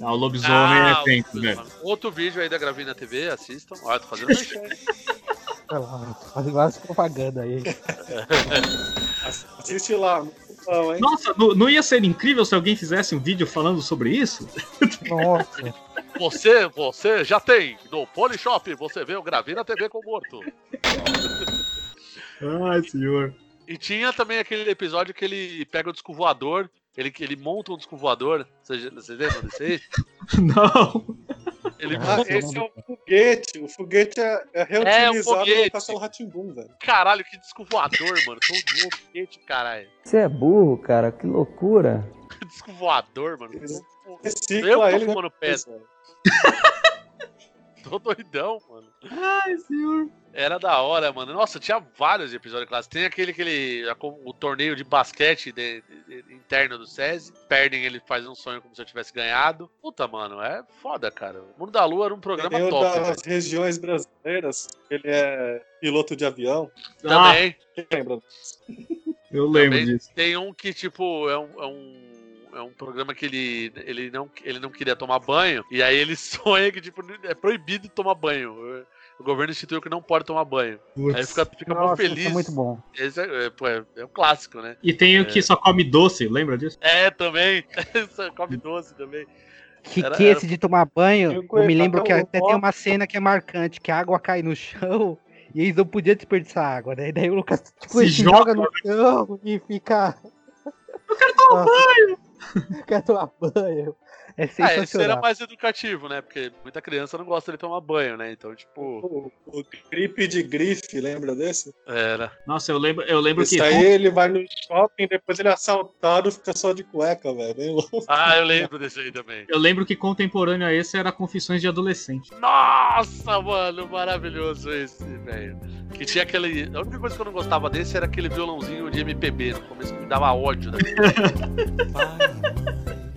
Ah, o lobisomem Ah, é tenso, o- velho. Outro vídeo aí da Gravina TV, assistam. Olha, tô fazendo Olha lá, fazem várias propaganda aí. Assiste lá. bom, hein? Nossa, não, não ia ser incrível se alguém fizesse um vídeo falando sobre isso? Nossa. Você, você já tem. No Polishop, você vê o Gravina TV com o morto. Ai, senhor. E tinha também aquele episódio que ele pega o disco voador, ele, ele monta um disco voador. Vocês vocês lembram desse aí? Não. Ele Ah, esse é o foguete. O foguete é, é reutilizado foguete. no Castelo Ratimbum, velho. Caralho, que disco voador, mano. Todo mundo foguete, caralho. Você é burro, cara, que loucura. Disco voador, mano. Eu tô ele. fumando depois, pedra. Tô doidão, mano. Ai, senhor. Era da hora, mano. Nossa, tinha vários episódios clássicos. Tem aquele, aquele a- o torneio de basquete de- de- de- interno do SESI. Perdem, ele faz um sonho como se eu tivesse ganhado. Puta, mano, é foda, cara. O Mundo da Lua era um programa Tem top. das velho. regiões brasileiras. Ele é piloto de avião. Ah, Também, Quem lembra? eu lembro também disso. tem um que, tipo, é um. É um é um programa que ele, ele, não, ele não queria tomar banho, e aí ele sonha que, tipo, é proibido tomar banho. O governo instituiu que não pode tomar banho. Aí Putz. fica, fica mó Nossa, isso feliz. é muito bom. Esse é, é, é, é um clássico, né? E tem o que só come doce, lembra disso? É, também. Isso, Come doce também. Que, Era- que era- esse de tomar banho, Eu eu, me lembro que até tem uma cena que é marcante, que a água cai no chão e eles não podiam desperdiçar água, né? Daí o Lucas tipo, Se se joga joga no chão e fica. Eu quero tomar banho! quero tomar banho. É Ah, esse era sensacional. mais educativo, né? Porque muita criança não gosta de tomar banho, né? Então, tipo, O, o gripe de grife, lembra desse? era. Nossa, eu lembro, eu lembro Esse que. aí ele vai no shopping, depois ele é assaltado fica só de cueca, velho. Ah, eu lembro desse aí também. Eu lembro que contemporâneo a esse era Confissões de Adolescente. Nossa, mano, maravilhoso esse, velho. Que tinha aquele. A única coisa que eu não gostava desse era aquele violãozinho de MPB no começo que me dava ódio. Né?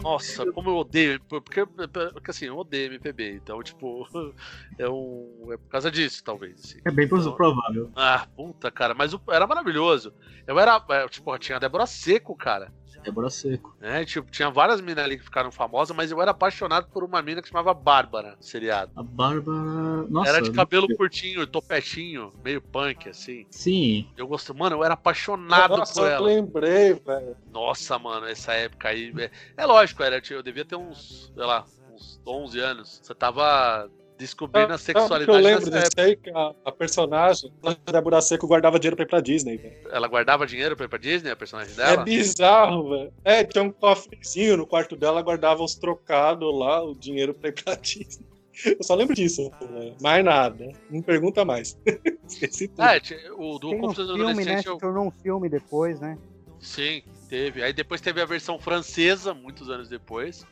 Nossa, como eu odeio. Porque, porque assim, eu odeio MPB. Então, tipo, é, um, é por causa disso, talvez. Assim. É bem Então, provável. Ah, puta, cara. Mas era maravilhoso. Eu era. é, Tipo, tinha a Débora Seco, cara. Débora Seco. né? Tipo, tinha várias minas ali que ficaram famosas, mas eu era apaixonado por uma mina que chamava Bárbara, seriado. A Bárbara. Nossa. era de não- cabelo curtinho, topetinho, meio punk, assim. Sim. Eu gosto, mano, eu era apaixonado Nossa, por eu ela. lembrei, velho. Nossa, mano, essa época aí. É, é lógico, era, eu devia ter uns, sei lá, uns 11 anos. Você tava descobrindo a que eu sexualidade lembro nessa disso aí, que a, a personagem, a Débora Seco, guardava dinheiro pra ir pra Disney, velho. época. Ela guardava dinheiro pra ir pra Disney, a personagem É dela? bizarro, velho. É, tinha um cofrezinho no quarto dela, guardava os trocados lá, o dinheiro pra ir pra Disney. Eu só lembro disso, velho. Mais nada. Não pergunta mais. Esqueci tudo. É, tinha- o do Tem um filme, né? Adolescentes Se eu tornou um filme depois, né? Sim, teve. Aí depois teve a versão francesa, muitos anos depois.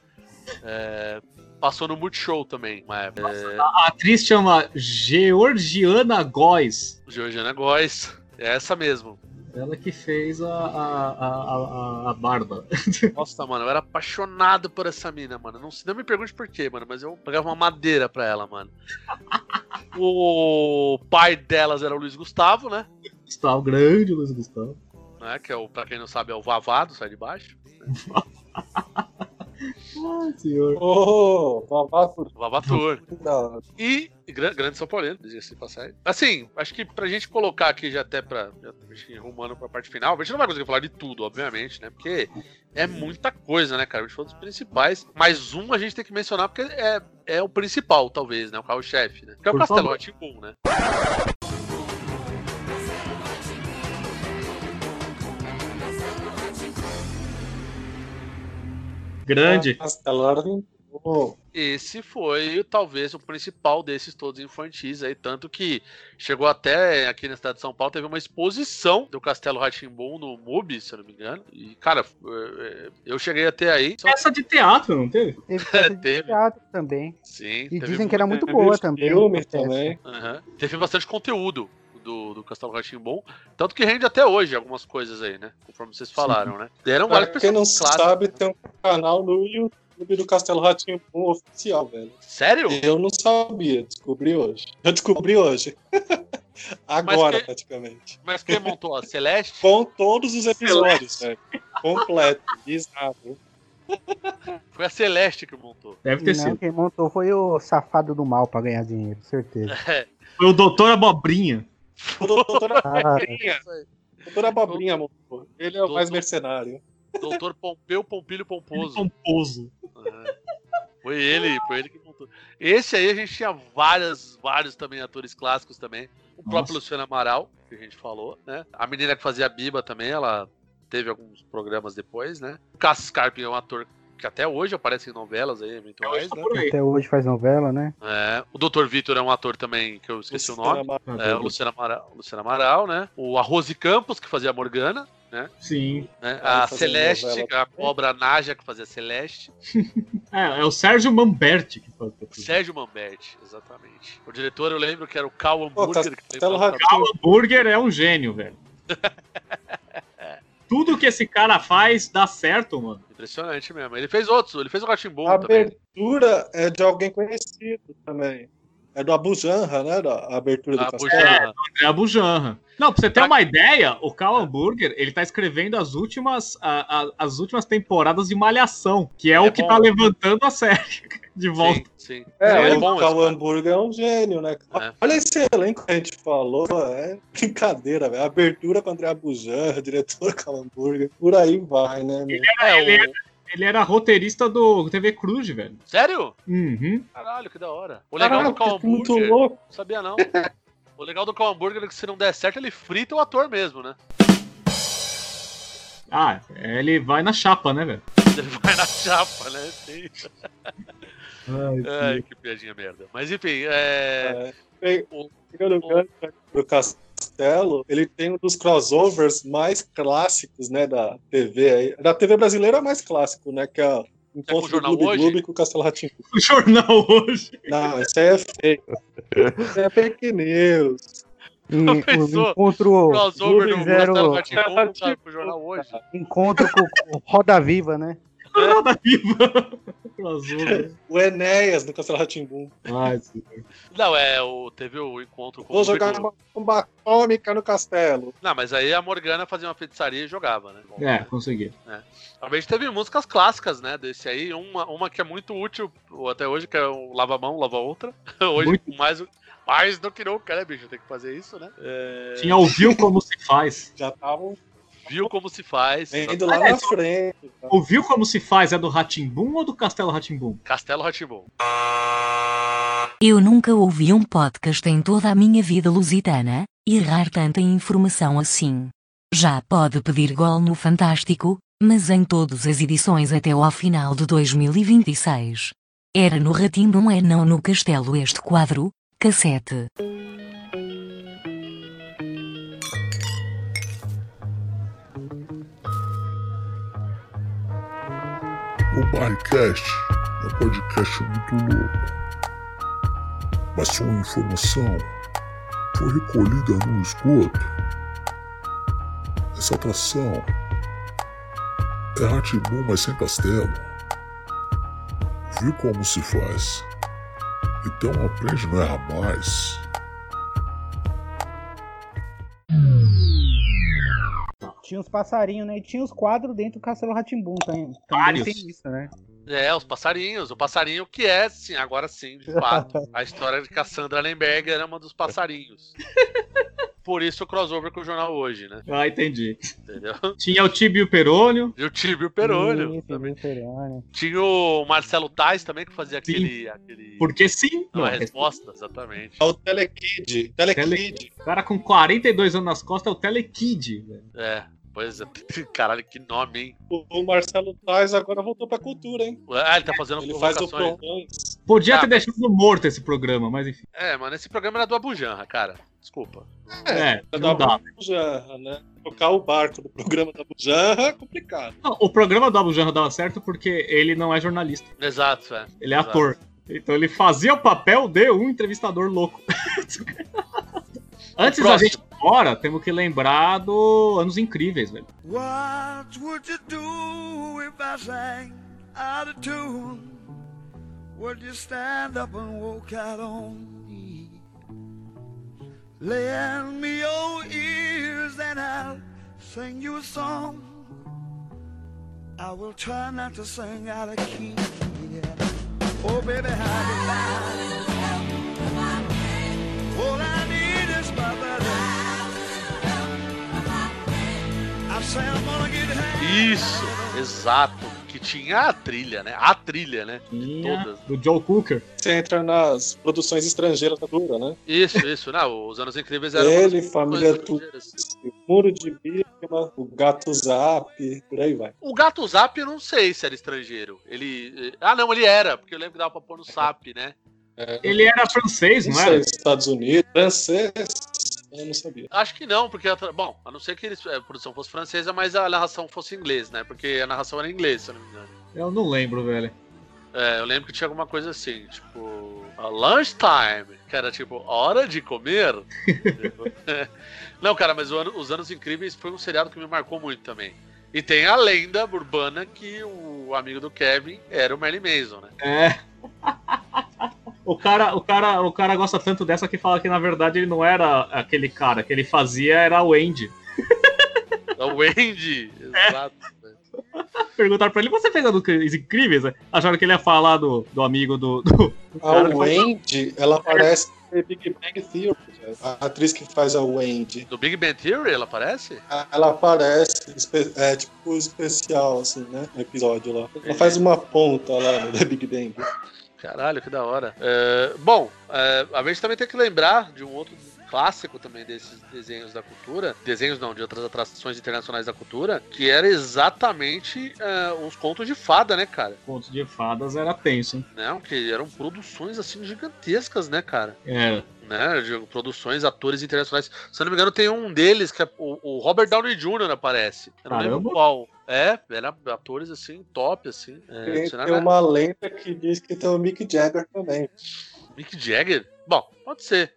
É, passou no Multishow também, uma época. É, A atriz chama Georgiana Góes. Georgiana Góes. É essa mesmo. Ela que fez a, a, a, a, a Bárbara. Nossa, mano, eu era apaixonado por essa mina, mano. Não, se- não me pergunte por quê, mano, mas eu pegava uma madeira pra ela, mano. O pai delas era o Luiz Gustavo, né? Gustavo, grande Luiz Gustavo. né? Que é o, pra quem não sabe, é o Vavado, sai de baixo. Ai, senhor. Vavatur. Vavatur. Da hora. E gra- grande São Paulino, diga-se passagem. Assim, acho que pra gente colocar aqui já até pra. Já, acho que rumando pra parte final, a gente não vai conseguir falar de tudo, obviamente, né? Porque é muita coisa, né, cara? A gente falou dos principais. Mas um a gente tem que mencionar porque é, é o principal, talvez, né? O carro-chefe, né? Que é o Por Castelo favor. Rá-Tim-Bum, né? Grande. Esse foi talvez o principal desses todos infantis aí, tanto que chegou até aqui na cidade de São Paulo, teve uma exposição do Castelo Ratimbum no MUBI, se eu não me engano. E, cara, eu cheguei até aí. Só... Peça de teatro, não teve? Teve peça de Teve. teatro também. Sim, E dizem que era muito boa também. peça. também. Aham. Teve bastante conteúdo do, do Castelo Ratimbum, tanto que rende até hoje algumas coisas aí, né? Conforme vocês falaram, né? Deram Pra vários quem não sabe, tem um canal no YouTube do Castelo Rá-Tim-Bum oficial, velho. Sério? Eu não sabia, descobri hoje. Eu descobri hoje. Agora, que- praticamente. Mas quem montou? A Celeste? Com todos os episódios, velho. Completo, bizarro. Foi a Celeste que montou. Deve ter Não, sido. quem montou foi o safado do mal pra ganhar dinheiro, certeza. Foi o Doutor Abobrinha. O doutor Ah, Abobrinha. Doutor Abobrinha montou. Ele é o mais Doutor- mercenário. Doutor Pompeu Pompilho Pomposo. Pomposo. É. Foi ele, foi ele que montou. Esse aí a gente tinha várias, vários também atores clássicos também. O próprio Luciano Amaral, que a gente falou, né? A menina que fazia a Biba também, ela teve alguns programas depois, né? O Cassius é um ator que até hoje aparece em novelas aí, eventuais, né? Por aí. até hoje faz novela, né? É, o Dr. Vitor é um ator também que eu esqueci o nome. É, o Luciano Amaral, Luciano Amaral, né? O Arrose Campos, que fazia a Morgana, né? Sim. né? A fazia Celeste, a cobra Naja, que fazia a Celeste. É, é o Sérgio Mamberti que faz. Sérgio Mamberti, exatamente. O diretor eu lembro que era o Cal Pô, que Castelo fez- Rá-Tim-Bum. O hambúrguer é um gênio, velho. Tudo que esse cara faz dá certo, mano. Impressionante mesmo. Ele fez outros, ele fez o Ratimbum A também. abertura é de alguém conhecido também. É do Abu Janra, né? Da a abertura do A Castelo. Bujanra. É a Bujanra. Não, pra você ter uma ideia, o Cal Hambúrguer, ele tá escrevendo as últimas, a- a- as últimas temporadas de Malhação, que é, É o que bom. tá levantando a série de volta. Sim, sim. É, é o Cal é um gênio, né? É. Olha esse elenco que a gente falou, é brincadeira, velho. Abertura com André Abujanra, diretor Cal Hambúrguer, por aí vai, né? meu? É, ele, o- ele era roteirista do TV Cruz, velho. Sério? Uhum. Caralho, que da hora. O legal Caralho, do Cal que muito louco. Não sabia não. O legal do Cal Hambúrguer é que se não der certo, ele frita o ator mesmo, né? Ah, ele vai na chapa, né, velho? Ele vai na chapa, né? Sim. Ai, Ai, que piadinha merda. Mas enfim, é. É, o- o gancho do Castelo, ele tem um dos crossovers mais clássicos, né, da TV aí. Da TV brasileira é o mais clássico, né, que é o o Encontro do Jornal Clube Hoje? Clube com o Castelo Ratinho. O jornal hoje. Não, isso aí é fake. Isso é fake news. O pensou? encontro, Crossover do Zero- Castelo Rá-Tim-Bum com o jornal hoje. encontro com, com Roda Viva, né? Roda Viva. Crossover. O Enéas no Castelo Ratimbum. Não, é, o, teve o encontro com Vou o jogar uma bomba atômica no castelo. Não, mas aí a Morgana fazia uma feitiçaria e jogava, né? Bom, É, consegui. Talvez teve músicas clássicas, né? Desse aí. Uma, uma que é muito útil até hoje, que é o Lava Mão, Lava Outra. Hoje, Muito. mais, mais do que nunca, né, bicho? Tem que fazer isso, né? É, Tinha ouviu como se faz. Já estavam Viu como se faz. indo lá É, na frente. tá? Ouviu como se faz é do Ratimbum ou do Castelo Ratimbum? Castelo Ratimbum. Eu nunca ouvi um podcast em toda a minha vida lusitana, errar tanta informação assim. Já pode pedir gol no Fantástico, mas em todas as edições até ao final de 2026. Era no Ratimbum é não no Castelo este quadro, cassete. O Barricast é um podcast muito louco. Mas se uma informação foi recolhida no esgoto, essa atração é Ratibum, mas sem castelo. Viu como se faz? Então aprende, não erra mais. Tinha uns passarinhos, né? E tinha os quadros dentro do Castelo Ratimbum também. Também Vários. tem isso, né? É, os passarinhos. O passarinho que é, sim, agora sim, de fato. A história de Cassandra Lemberger era uma dos passarinhos. Por isso o crossover com o jornal hoje, né? Ah, entendi. Entendeu? Tinha o Tibio Perônio. E o Tibio Perolho. Também. Perônio. Tinha o Marcelo Tais também, que fazia aquele. aquele... Porque sim. Não, Não, a resposta, exatamente. É o Telekid. Telekid. O cara com 42 anos nas costas é o Telekid. velho. É, pois é. Caralho, que nome, hein? O Marcelo Tais agora voltou pra cultura, hein? Ah, ele tá fazendo Ele faz o. Podia Ah, ter mas- deixado morto esse programa, mas enfim. É, mano, esse programa era do Abujanra, cara. Desculpa. É, É não da dá. Bujanra, né? Tocar o barco do programa da Bujanra é complicado. Não, o programa do Abu Janra dava certo porque ele não é jornalista. Exato, é. Ele é Exato. ator. Então ele fazia o papel de um entrevistador louco. Antes da próximo. gente embora, temos que lembrar do Anos Incríveis, velho. What would you do if I sang out of tune? Would you stand up and walk out on me? Lend me your ears and I'll sing you a song. I will try not to sing out of key. yeah. Oh, baby, how do All I need is my buddy. Isso, exato. Que tinha a trilha, né? A trilha, né? Tinha Todas. do Joe Cooker. Você entra nas produções estrangeiras da cultura, né? Isso, isso. Não, os Anos Incríveis eram. Ele, família produções Tu, estrangeiras. Muro de Bíblia, o Gato Zap, por aí vai. O Gato Zap eu não sei se era estrangeiro. Ele. Ah, não, ele era, porque eu lembro que dava pra pôr no Zap, né? Ele era francês, Não não era? Estados Unidos, francês, eu não sabia. Acho que não, porque. Bom, a não ser que eles- a produção fosse francesa, mas a narração fosse inglês, né? Porque a narração era em inglês, se eu não me engano. Eu não lembro, velho. É, eu lembro que tinha alguma coisa assim, tipo. A lunchtime, que era tipo, hora de comer. Não, cara, mas ano- Os Anos Incríveis foi um seriado que me marcou muito também. E tem a lenda urbana que o amigo do Kevin era o Merlin Mason, né? É. O cara, o, cara, o cara gosta tanto dessa que fala que na verdade ele não era aquele cara, que ele fazia era o Andy. É o Wendy, exato. né? Perguntaram pra ele, você fez a dos incríveis? Acharam que ele ia falar do, do amigo do. do, do A cara. Wendy, ela aparece no Big Bang Theory. A atriz que faz a Wendy. Do Big Bang Theory ela aparece? Ela aparece, é tipo especial, assim, né? No episódio lá. Ela faz uma ponta lá no The Big Bang. Caralho, que da hora. É, bom, é, a gente também tem que lembrar de um outro clássico também desses desenhos da cultura, desenhos não, de outras atrações internacionais da cultura, que era exatamente é, uns contos de fada, né, cara? Contos de fadas era tenso, hein? Não, que eram produções assim gigantescas, né, cara? Era. Né, de produções, atores internacionais. Se eu não me engano, tem um deles que é o, o Robert Downey Jr. aparece. Eu não lembro qual. É, era atores assim, top, assim. É, Tem, tinha tem uma lenda que diz que tem o Mick Jagger também. Mick Jagger? Bom, pode ser.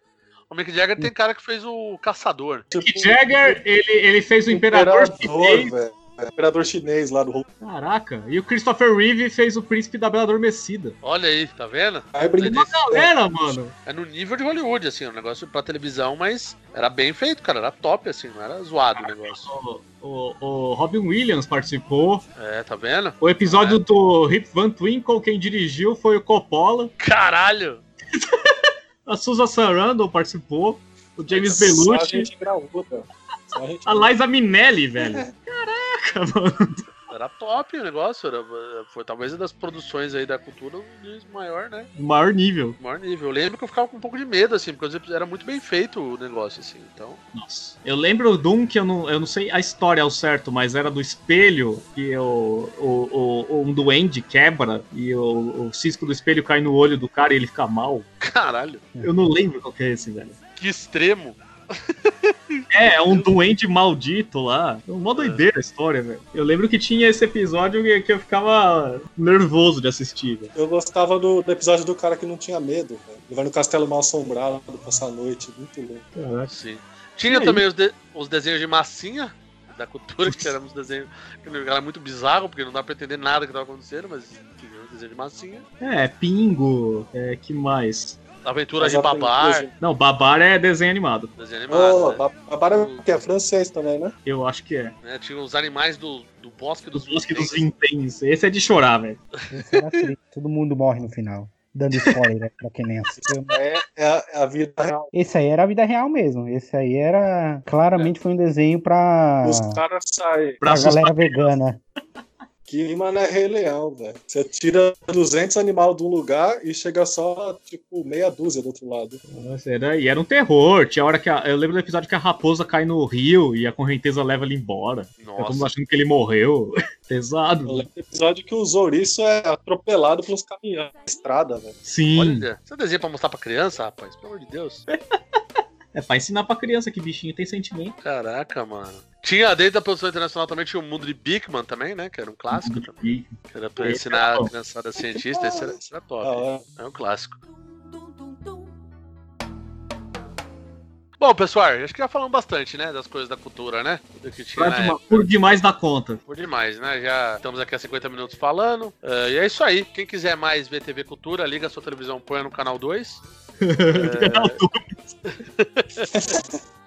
O Mick Jagger tem cara que fez o Caçador. Mick Jagger, ele, ele fez o Imperador, Imperador, Chinês. É, Imperador chinês lá do Hulk. Caraca, e o Christopher Reeve fez o Príncipe da Bela Adormecida. Olha aí, tá vendo? Aí brinca- Uma galera, mano. É no nível de Hollywood, assim, um negócio pra televisão, mas era bem feito, cara. Era top, assim, não era zoado o negócio. O, o- o Robin Williams participou. É, tá vendo? O episódio do Rip Van Twinkle, quem dirigiu foi o Coppola. Caralho! A Susan Sarandon participou. O James Só a Belushi. gente graúda. Só a gente A Liza Minelli, velho. Caraca, mano. Era top o negócio. Era, foi talvez uma das produções aí da cultura de maior, né? Maior nível. Maior nível. Eu lembro que eu ficava com um pouco de medo, assim, porque era muito bem feito o negócio, assim. Então. Nossa. Eu lembro de um que eu não, eu não sei a história ao certo, mas era do espelho que o, o, o- um duende quebra e o, o cisco do espelho cai no olho do cara e ele fica mal. Caralho. Eu não lembro qual que é esse, velho. Que extremo. É, é um duende maldito lá. É uma doideira a história, velho. Eu lembro que tinha esse episódio que, que eu ficava nervoso de assistir, velho. Eu gostava do, do episódio do cara que não tinha medo, velho. Ele vai no castelo mal assombrado passar a noite, muito louco. Sim. Tinha também os, de- os desenhos de massinha da cultura, que eram uns desenhos que era muito bizarro, porque não dá pra entender nada que tava acontecendo, mas tinha os desenhos de massinha. É, Pingo, é, que mais? Aventuras As de Babar, Não, Babar é desenho animado. desenho animado. Oh, né? Ba- Babar é que é francês também, né? Eu acho que é. Né, Tinha os animais do, do Bosque dos Dos Bosque dos Vinténs. Esse é de chorar, velho. Todo mundo morre no final. Dando spoiler né, pra quem nem assistiu. É, é a, é a vida real. Esse aí era a vida real mesmo. Esse aí era. Claramente foi um desenho pra. Os caras saem. pra galera vegana. Que, mano, é Rei Leão, velho. Você tira 200 animais de um lugar e chega só, tipo, meia dúzia do outro lado. Nossa, era, e era um terror. Tinha hora que. a- eu lembro do episódio que a raposa cai no rio e a correnteza leva ele embora. Tá todo mundo Nossa. achando que ele morreu. Pesado. Eu lembro do episódio que o Zouriço é atropelado pelos caminhões na estrada, velho. Sim. Olha, você desenha pra mostrar pra criança, rapaz? Pelo amor de Deus. É pra ensinar pra criança que bichinho tem sentimento. Caraca, mano. Tinha, desde a produção internacional também, tinha o mundo de Bigman também, né? Que era um clássico também. Que era pra Esse ensinar a criançada cientista, esse era, esse era top. Da hora. É um clássico. Bom, pessoal, acho que já falamos bastante, né? Das coisas da cultura, né? Do que tinha Por, na dema- época. por demais da conta. Por demais, né? Já estamos aqui há 50 minutos falando. Eh, e é isso aí. Quem quiser mais ver TV Cultura, liga a sua televisão, põe no canal 2. Canal e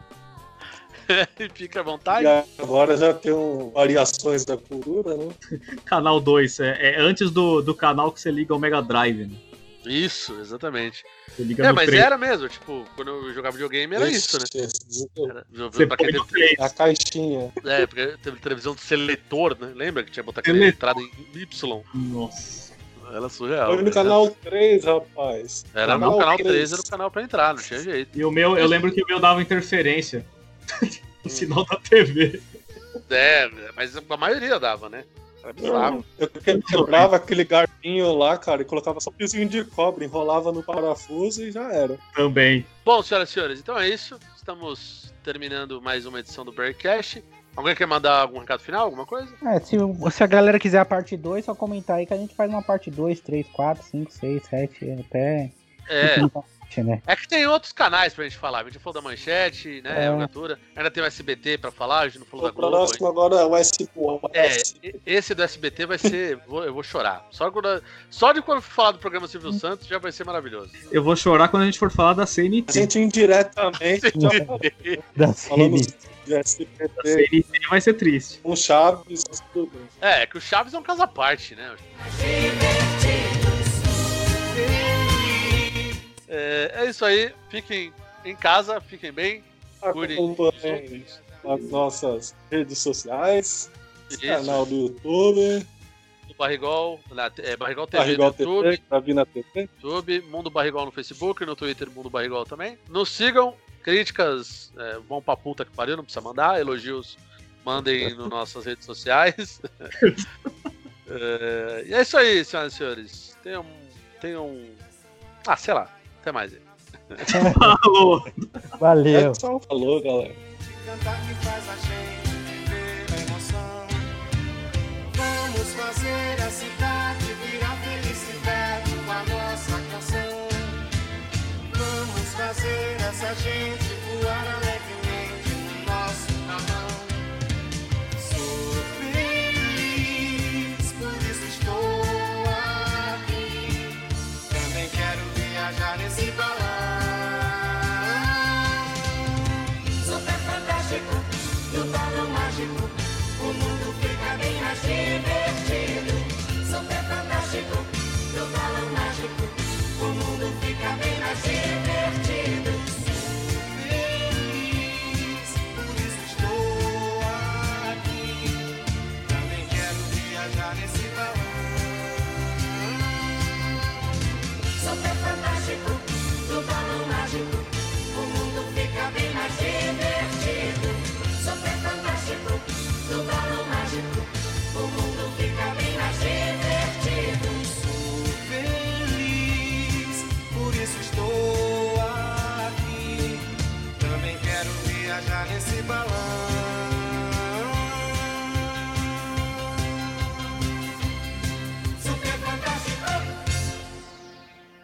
fica à vontade. E agora já tem um, variações da cultura, né? Canal 2. É, é antes do, do canal que você liga o Mega Drive, né? Isso, exatamente. É, mas três. era mesmo, tipo, quando eu jogava videogame era isso, né? Era, Você pra teve, A caixinha. é, porque teve televisão de seletor, né? Lembra que tinha que botar aquela entrada em Y? Nossa. Era surreal. Foi no né? canal 3, rapaz. Era no canal 3, era o canal pra entrar, não tinha jeito. E o meu, eu lembro que o meu dava interferência. no sinal da TV. É, mas a maioria dava, né? Era bizarro. Eu que- quebrava aquele garfinho lá, cara, e colocava só um fiozinho de cobre, enrolava no parafuso e já era. Também. Bom, senhoras e senhores, então é isso. Estamos terminando mais uma edição do Bearcast. Alguém quer mandar algum recado final, alguma coisa? É, se, se a galera quiser a parte 2, só comentar aí que a gente faz uma parte 2, 3, 4, 5, 6, 7, até. É. né? É que tem outros canais pra gente falar. A gente já falou da Manchete, né? É. Ainda tem o SBT pra falar, a gente não falou O da Globo. próximo agora é o S. É, e- esse do SBT vai ser. vou- eu vou chorar. Só, quando, só de quando for falar do programa Silvio Santos já vai ser maravilhoso. Eu vou chorar quando a gente for falar da A CNT. gente indiretamente já Da falando CNT. A CNT vai ser triste. com Chaves, tudo. É, é que o Chaves é um caso à parte, né? É, é isso aí. Fiquem em casa, fiquem bem. Acompanhem as nossas redes sociais, Isso. canal do YouTube, do Barrigol, na, é, Barrigol TV Barrigol no YouTube, TV, na TV. YouTube, Mundo Barrigol no Facebook, no Twitter, Mundo Barrigol também. Nos sigam, críticas, é, vão pra puta que pariu, não precisa mandar, elogios, mandem nas nossas redes sociais. É, e é isso aí, senhoras e senhores. Tenham, tenham, ah, sei lá, até mais. Falou. Valeu. Edson falou, galera. Cantar que faz a gente viver a emoção. Vamos fazer a cidade virar felicidade com a nossa canção. Vamos fazer essa gente voar alegremente